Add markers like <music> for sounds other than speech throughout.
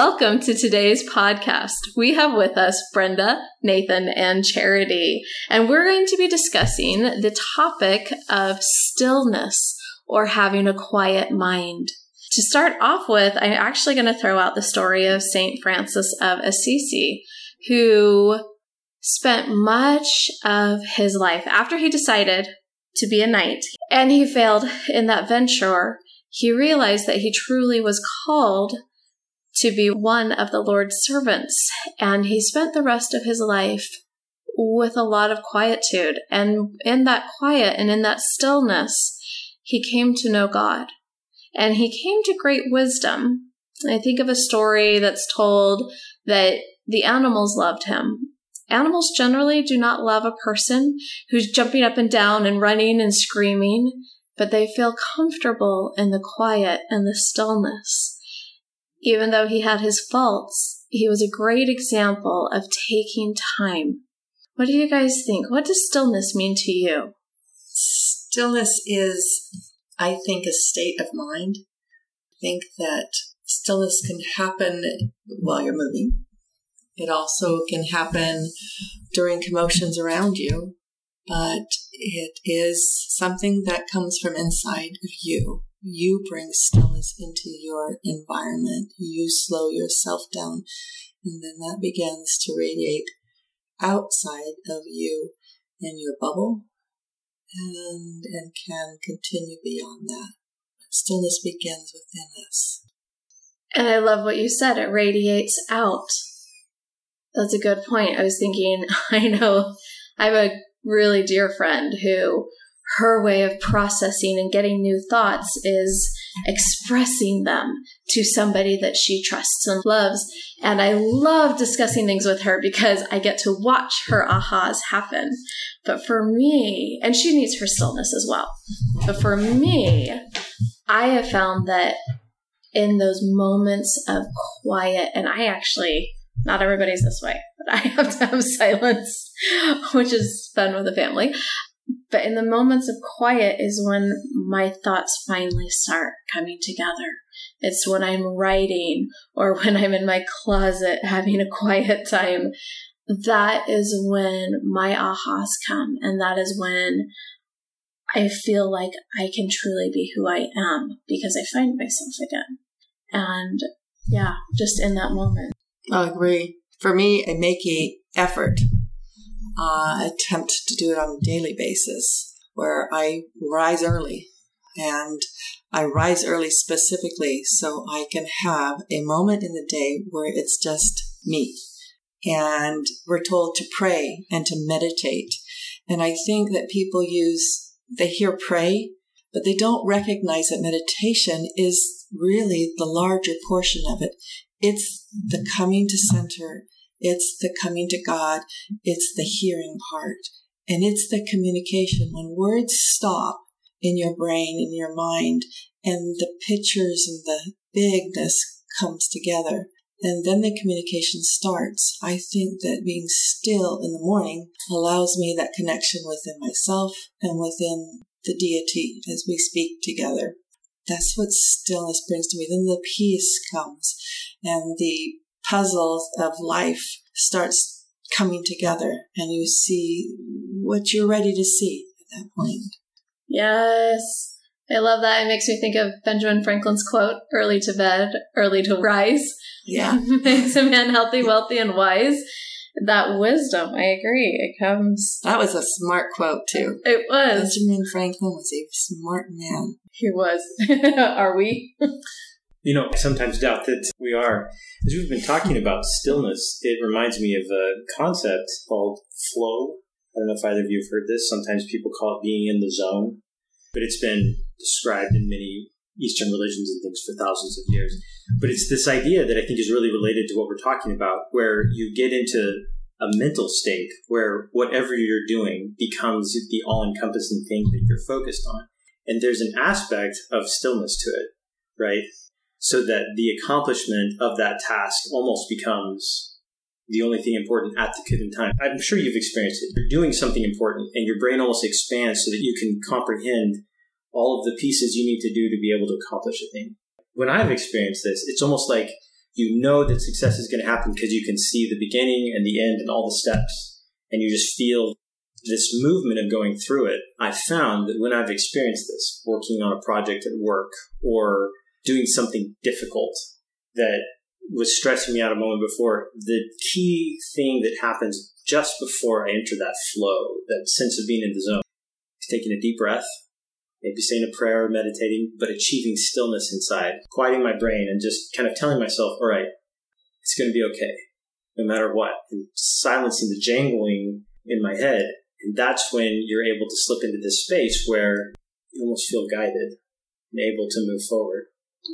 Welcome to today's podcast. We have with us Brenda, Nathan, and Charity, and we're going to be discussing the topic of stillness or having a quiet mind. To start off with, I'm actually going to throw out the story of St. Francis of Assisi, who spent much of his life after he decided to be a knight and he failed in that venture. He realized that he truly was called to be one of the Lord's servants. And he spent the rest of his life with a lot of quietude. And in that quiet and in that stillness, he came to know God. And he came to great wisdom. I think of a story that's told that the animals loved him. Animals generally do not love a person who's jumping up and down and running and screaming, but they feel comfortable in the quiet and the stillness. Even though he had his faults, he was a great example of taking time. What do you guys think? What does stillness mean to you? Stillness is, I think, a state of mind. I think that stillness can happen while you're moving. It also can happen during commotions around you, but it is something that comes from inside of you you bring stillness into your environment. You slow yourself down, and then that begins to radiate outside of you in your bubble and, and can continue beyond that. Stillness begins within us. And I love what you said. It radiates out. That's a good point. I was thinking, <laughs> I know I have a really dear friend who her way of processing and getting new thoughts is expressing them to somebody that she trusts and loves. And I love discussing things with her because I get to watch her ahas happen. But for me, and she needs her stillness as well. But for me, I have found that in those moments of quiet, and I actually, not everybody's this way, but I <laughs> have to have silence, which is fun with the family. But in the moments of quiet is when my thoughts finally start coming together. It's when I'm writing or when I'm in my closet having a quiet time. That is when my ahas come. And that is when I feel like I can truly be who I am because I find myself again. And yeah, just in that moment. I agree. For me, I make a effort uh, attempt to do it on a daily basis where I rise early and I rise early specifically so I can have a moment in the day where it's just me. And we're told to pray and to meditate. And I think that people use, they hear pray, but they don't recognize that meditation is really the larger portion of it. It's the coming to center it's the coming to God. It's the hearing part. And it's the communication. When words stop in your brain, in your mind, and the pictures and the bigness comes together, and then the communication starts. I think that being still in the morning allows me that connection within myself and within the deity as we speak together. That's what stillness brings to me. Then the peace comes and the puzzles of life starts coming together and you see what you're ready to see at that point. Yes. I love that. It makes me think of Benjamin Franklin's quote, early to bed, early to rise. Yeah. <laughs> makes a man healthy, wealthy, and wise. That wisdom, I agree. It comes. That was a smart quote, too. It was. Benjamin Franklin was a smart man. He was. <laughs> Are we? <laughs> You know, I sometimes doubt that we are. As we've been talking hmm. about stillness, it reminds me of a concept called flow. I don't know if either of you have heard this. Sometimes people call it being in the zone, but it's been described in many Eastern religions and things for thousands of years. But it's this idea that I think is really related to what we're talking about, where you get into a mental state where whatever you're doing becomes the all encompassing thing that you're focused on. And there's an aspect of stillness to it, right? So that the accomplishment of that task almost becomes the only thing important at the given time. I'm sure you've experienced it. You're doing something important and your brain almost expands so that you can comprehend all of the pieces you need to do to be able to accomplish a thing. When I've experienced this, it's almost like you know that success is going to happen because you can see the beginning and the end and all the steps, and you just feel this movement of going through it. I found that when I've experienced this, working on a project at work or doing something difficult that was stressing me out a moment before, the key thing that happens just before I enter that flow, that sense of being in the zone, is taking a deep breath, maybe saying a prayer or meditating, but achieving stillness inside, quieting my brain and just kind of telling myself, all right, it's going to be okay, no matter what, and silencing the jangling in my head. And that's when you're able to slip into this space where you almost feel guided and able to move forward.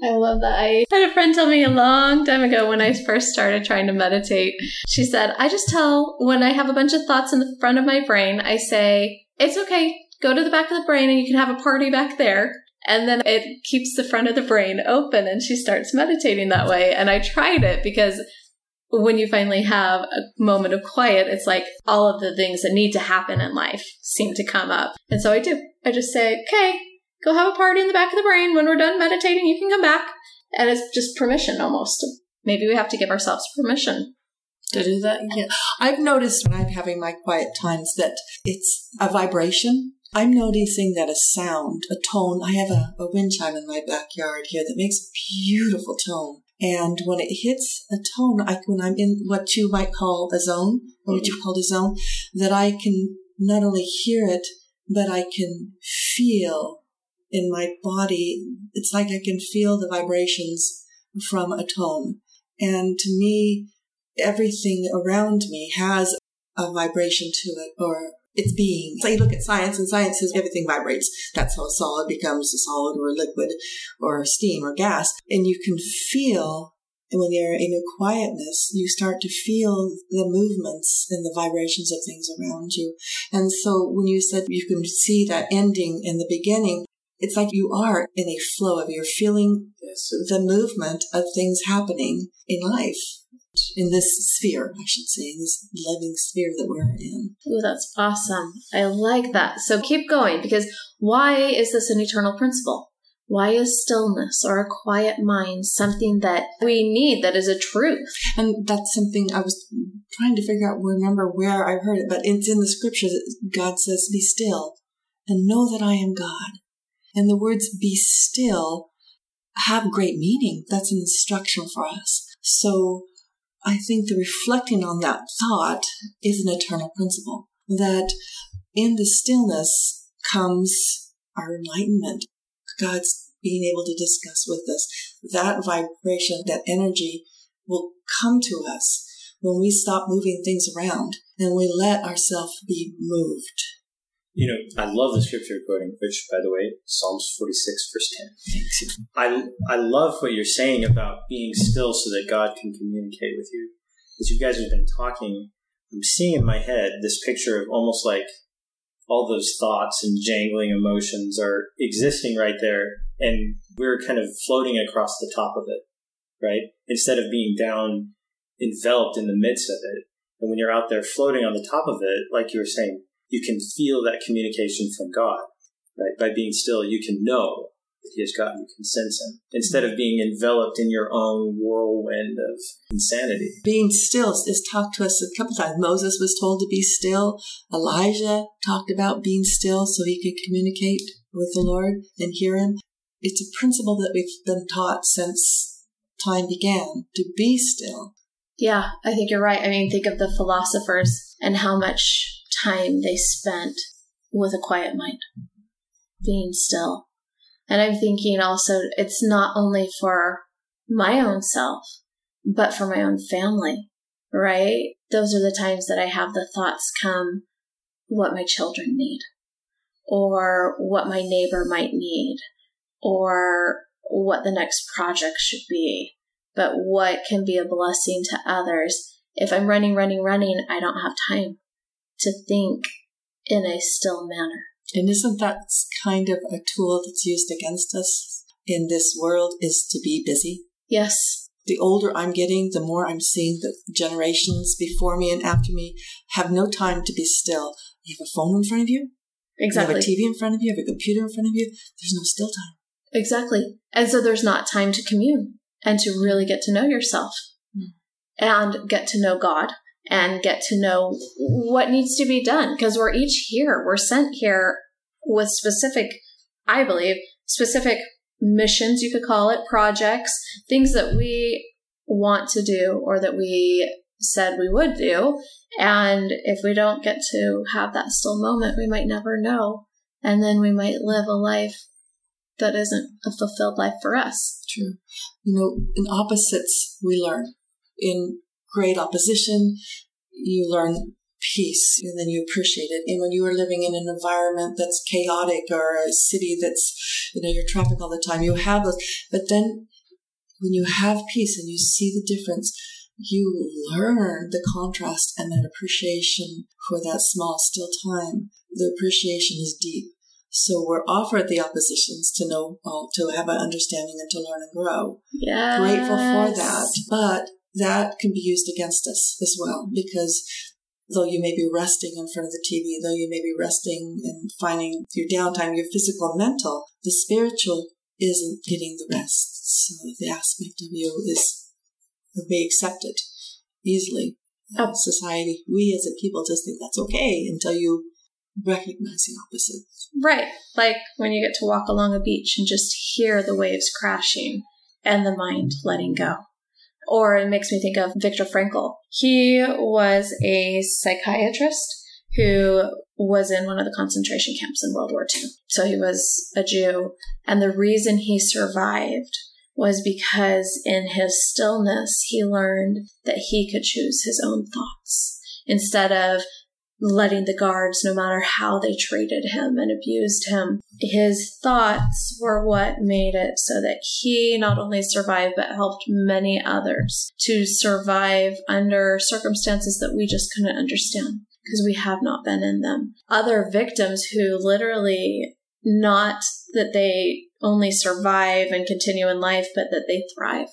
I love that. I had a friend tell me a long time ago when I first started trying to meditate. She said, I just tell when I have a bunch of thoughts in the front of my brain, I say, it's okay. Go to the back of the brain and you can have a party back there. And then it keeps the front of the brain open and she starts meditating that way. And I tried it because when you finally have a moment of quiet, it's like all of the things that need to happen in life seem to come up. And so I do. I just say, okay, go have a party in the back of the brain. When we're done meditating, you can come back. And it's just permission almost. Maybe we have to give ourselves permission to do that. Yeah. I've noticed when I'm having my quiet times that it's a vibration. I'm noticing that a sound, a tone, I have a, a wind chime in my backyard here that makes a beautiful tone. And when it hits a tone, I, when I'm in what you might call a zone, or what you call a zone, that I can not only hear it, but I can feel in my body. It's like I can feel the vibrations from a tone. And to me, everything around me has a vibration to it or its being. So you look at science and science says everything vibrates. That's how a solid becomes a solid or a liquid or steam or gas. And you can feel and when you're in a quietness, you start to feel the movements and the vibrations of things around you. And so when you said you can see that ending in the beginning, it's like you are in a flow of you're feeling yes. the movement of things happening in life in this sphere, I should say, in this living sphere that we're in. Oh, that's awesome. I like that. So keep going because why is this an eternal principle? Why is stillness or a quiet mind something that we need that is a truth? And that's something I was trying to figure out, remember where I heard it, but it's in the scriptures. God says, Be still and know that I am God. And the words be still have great meaning. That's an instruction for us. So I think the reflecting on that thought is an eternal principle that in the stillness comes our enlightenment. God's being able to discuss with us that vibration, that energy will come to us when we stop moving things around and we let ourselves be moved. You know, I love the scripture quoting, which, by the way, Psalms 46, verse 10. I, I love what you're saying about being still so that God can communicate with you. As you guys have been talking, I'm seeing in my head this picture of almost like all those thoughts and jangling emotions are existing right there, and we're kind of floating across the top of it, right? Instead of being down, enveloped in the midst of it. And when you're out there floating on the top of it, like you were saying, you can feel that communication from God, right? By being still, you can know that He has got you, can sense Him, instead of mm-hmm. being enveloped in your own whirlwind of insanity. Being still is talked to us a couple times. Moses was told to be still. Elijah talked about being still so he could communicate with the Lord and hear Him. It's a principle that we've been taught since time began to be still. Yeah, I think you're right. I mean, think of the philosophers and how much time they spent with a quiet mind, being still. And I'm thinking also, it's not only for my own self, but for my own family, right? Those are the times that I have the thoughts come what my children need, or what my neighbor might need, or what the next project should be, but what can be a blessing to others. If I'm running, running, running, I don't have time to think in a still manner. And isn't that kind of a tool that's used against us in this world is to be busy? Yes. The older I'm getting, the more I'm seeing that generations before me and after me have no time to be still. You have a phone in front of you. Exactly. You have a TV in front of you. You have a computer in front of you. There's no still time. Exactly. And so there's not time to commune. and to really get to know yourself Mm. and get to know God and get to know what needs to be done because we're each here. We're sent here with specific, I believe, specific missions, you could call it, projects, things that we want to do or that we said we would do. And if we don't get to have that still moment, we might never know. And then we might live a life that isn't a fulfilled life for us. True. You know, in opposites, we learn. In great opposition, you learn peace and then you appreciate it. And when you are living in an environment that's chaotic or a city that's, you know, you're traffic all the time, you have those. But then when you have peace and you see the difference, you learn the contrast and that appreciation for that small, still time. The appreciation is deep. So we're offered the oppositions to know, well, to have an understanding and to learn and grow. Yeah. Grateful for that. But that can be used against us as well because though you may be resting in front of the TV, though you may be resting and finding your downtime, your physical and mental, the spiritual isn't getting the rest. So the aspect of you is will be accepted easily. Oh. Society, we as a people just think that's okay until you recognize the opposite. Right. Like when you get to walk along a beach and just hear the waves crashing and the mind letting go. Or it makes me think of Viktor Frankl. He was a psychiatrist who was in one of the concentration camps in World War II. So he was a Jew. And the reason he survived was because in his stillness, he learned that he could choose his own thoughts instead of letting the guards, no matter how they treated him and abused him, his thoughts were what made it so that he not only survived, but helped many others to survive under circumstances that we just couldn't understand because we have not been in them. Other victims who literally not that they only survive and continue in life, but that they thrive,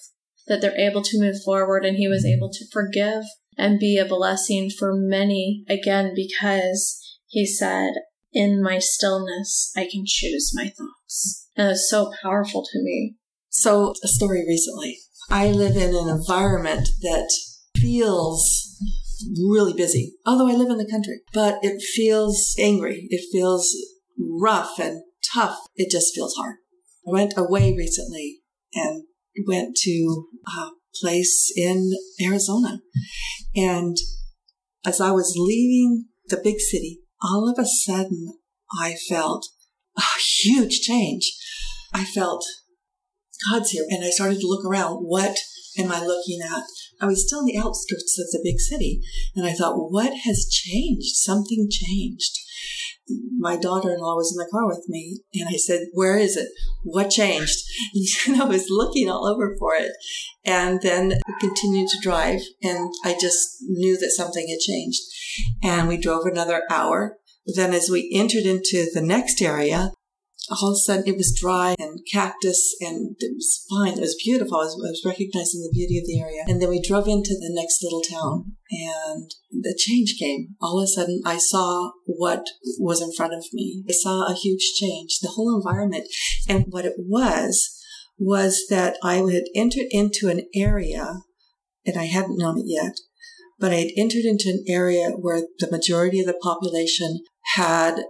that they're able to move forward and he was able to forgive and be a blessing for many again because he said, In my stillness, I can choose my thoughts. And it's so powerful to me. So, a story recently. I live in an environment that feels really busy, although I live in the country, but it feels angry. It feels rough and tough. It just feels hard. I went away recently and went to a place in Arizona. And as I was leaving the big city, all of a sudden I felt a huge change. I felt God's here. And I started to look around. What am I looking at? I was still in the outskirts of the big city. And I thought, what has changed? Something changed. My daughter in law was in the car with me. And I said, where is it? What changed? <laughs> And <laughs> I was looking all over for it. And then we continued to drive. And I just knew that something had changed. And we drove another hour. Then as we entered into the next area, all of a sudden it was dry and cactus and it was fine. It was beautiful. I was, I was, recognizing the beauty of the area. And then we drove into the next little town and the change came. All of a sudden I saw what was in front of me. I saw a huge change, the whole environment. And what it was, was that I had entered into an area and I hadn't known it yet, but I had entered into an area where the majority of the population had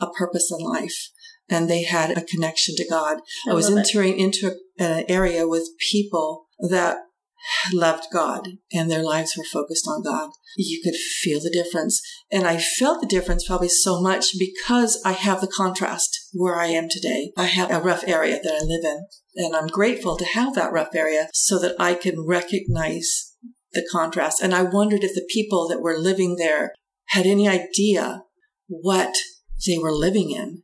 a purpose in life and they had a connection to God. I, I was entering it. into an area with people that loved God and their lives were focused on God. You could feel the difference. And I felt the difference probably so much because I have the contrast where I am today. I have a rough area that I live in and I'm grateful to have that rough area so that I can recognize the contrast. And I wondered if the people that were living there had any idea what they were living in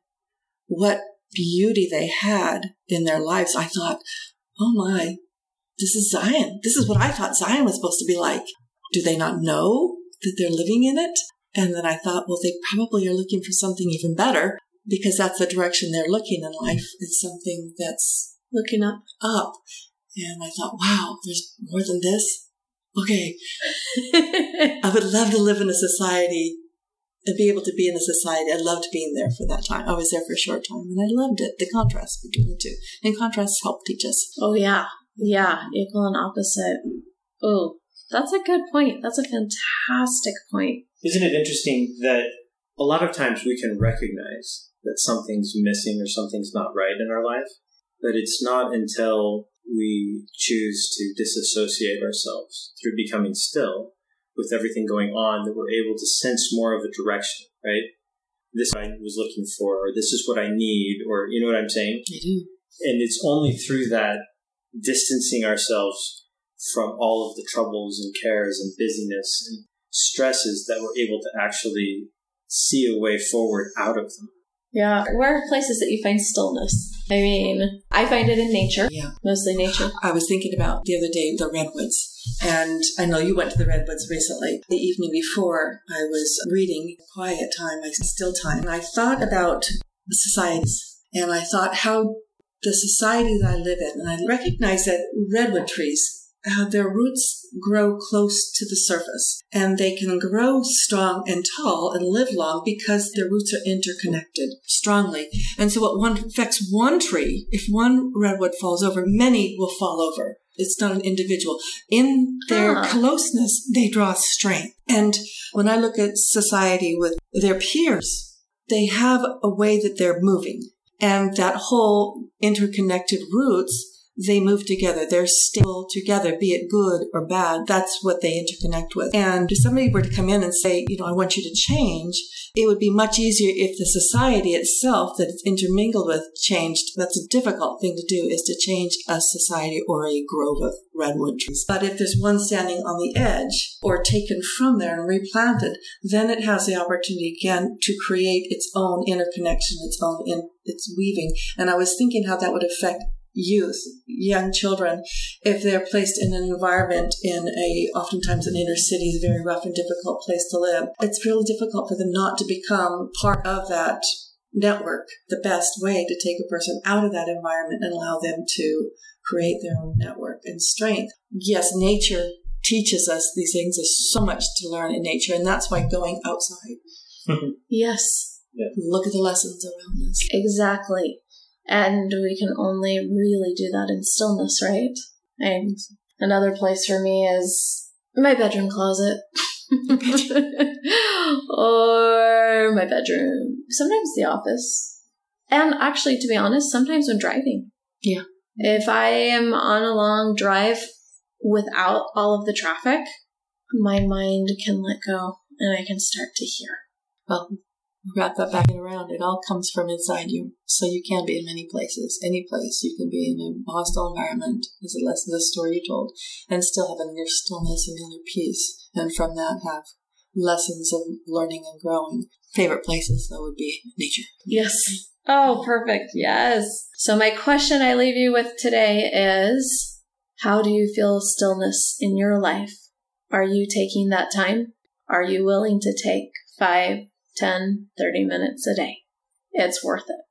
what beauty they had in their lives, I thought, oh my, this is Zion. This is what I thought Zion was supposed to be like. Do they not know that they're living in it? And then I thought, well, they probably are looking for something even better because that's the direction they're looking in life. It's something that's looking up, up. And I thought, wow, there's more than this. Okay. <laughs> I would love to live in a society and be able to be in a society. I loved being there for that time. I was there for a short time and I loved it. The contrast between the two. And contrasts help teach us. Oh, yeah. Yeah, equal and opposite. Oh, that's a good point. That's a fantastic point. Isn't it interesting that a lot of times we can recognize that something's missing or something's not right in our life, but it's not until we choose to disassociate ourselves through becoming still with everything going on that we're able to sense more of a direction, right? This I was looking for, or this is what I need, or you know what I'm saying? I do. And it's only through that distancing ourselves from all of the troubles and cares and busyness and stresses that we're able to actually see a way forward out of them. Yeah. Where are places that you find stillness? I mean, I find it in nature. Yeah. Mostly nature. I was thinking about the other day the redwoods. And I know you went to the redwoods recently. The evening before, I was reading quiet time, my still time. And I thought about societies. And I thought how the society that I live in, and I recognize that redwood trees how their roots grow close to the surface and they can grow strong and tall and live long because their roots are interconnected strongly. And so what one affects one tree, if one redwood falls over, many will fall over. It's not an individual. In their Huh. closeness, they draw strength. And when I look at society with their peers, they have a way that they're moving. And that whole interconnected roots they move together. They're stable together, be it good or bad. That's what they interconnect with. And if somebody were to come in and say, you know, I want you to change, it would be much easier if the society itself that it's intermingled with changed. That's a difficult thing to do is to change a society or a grove of redwood trees. But if there's one standing on the edge or taken from there and replanted, then it has the opportunity again to create its own interconnection, its own in, its weaving. And I was thinking how that would affect youth, young children, if they're placed in an environment in a oftentimes an inner city is a very rough and difficult place to live. It's really difficult for them not to become part of that network. The best way to take a person out of that environment and allow them to create their own network and strength. Yes, nature teaches us these things. There's so much to learn in nature, and that's why going outside, <laughs> Yes, look at the lessons around us. exactly. And we can only really do that in stillness, right? And another place for me is my bedroom closet. <laughs> or my bedroom. Sometimes the office. And actually, to be honest, sometimes when driving. Yeah. If I am on a long drive without all of the traffic, my mind can let go and I can start to hear. Well, wrap that back around. It all comes from inside you. So you can be in many places, any place. You can be in a hostile environment, as a lesson, the story you told, and still have inner stillness and inner peace. And from that, have lessons of learning and growing. Favorite places, though, would be nature. Yes. Oh, perfect. Yes. So, my question I leave you with today is How do you feel stillness in your life? Are you taking that time? Are you willing to take 5, 10, 30 minutes a day? It's worth it.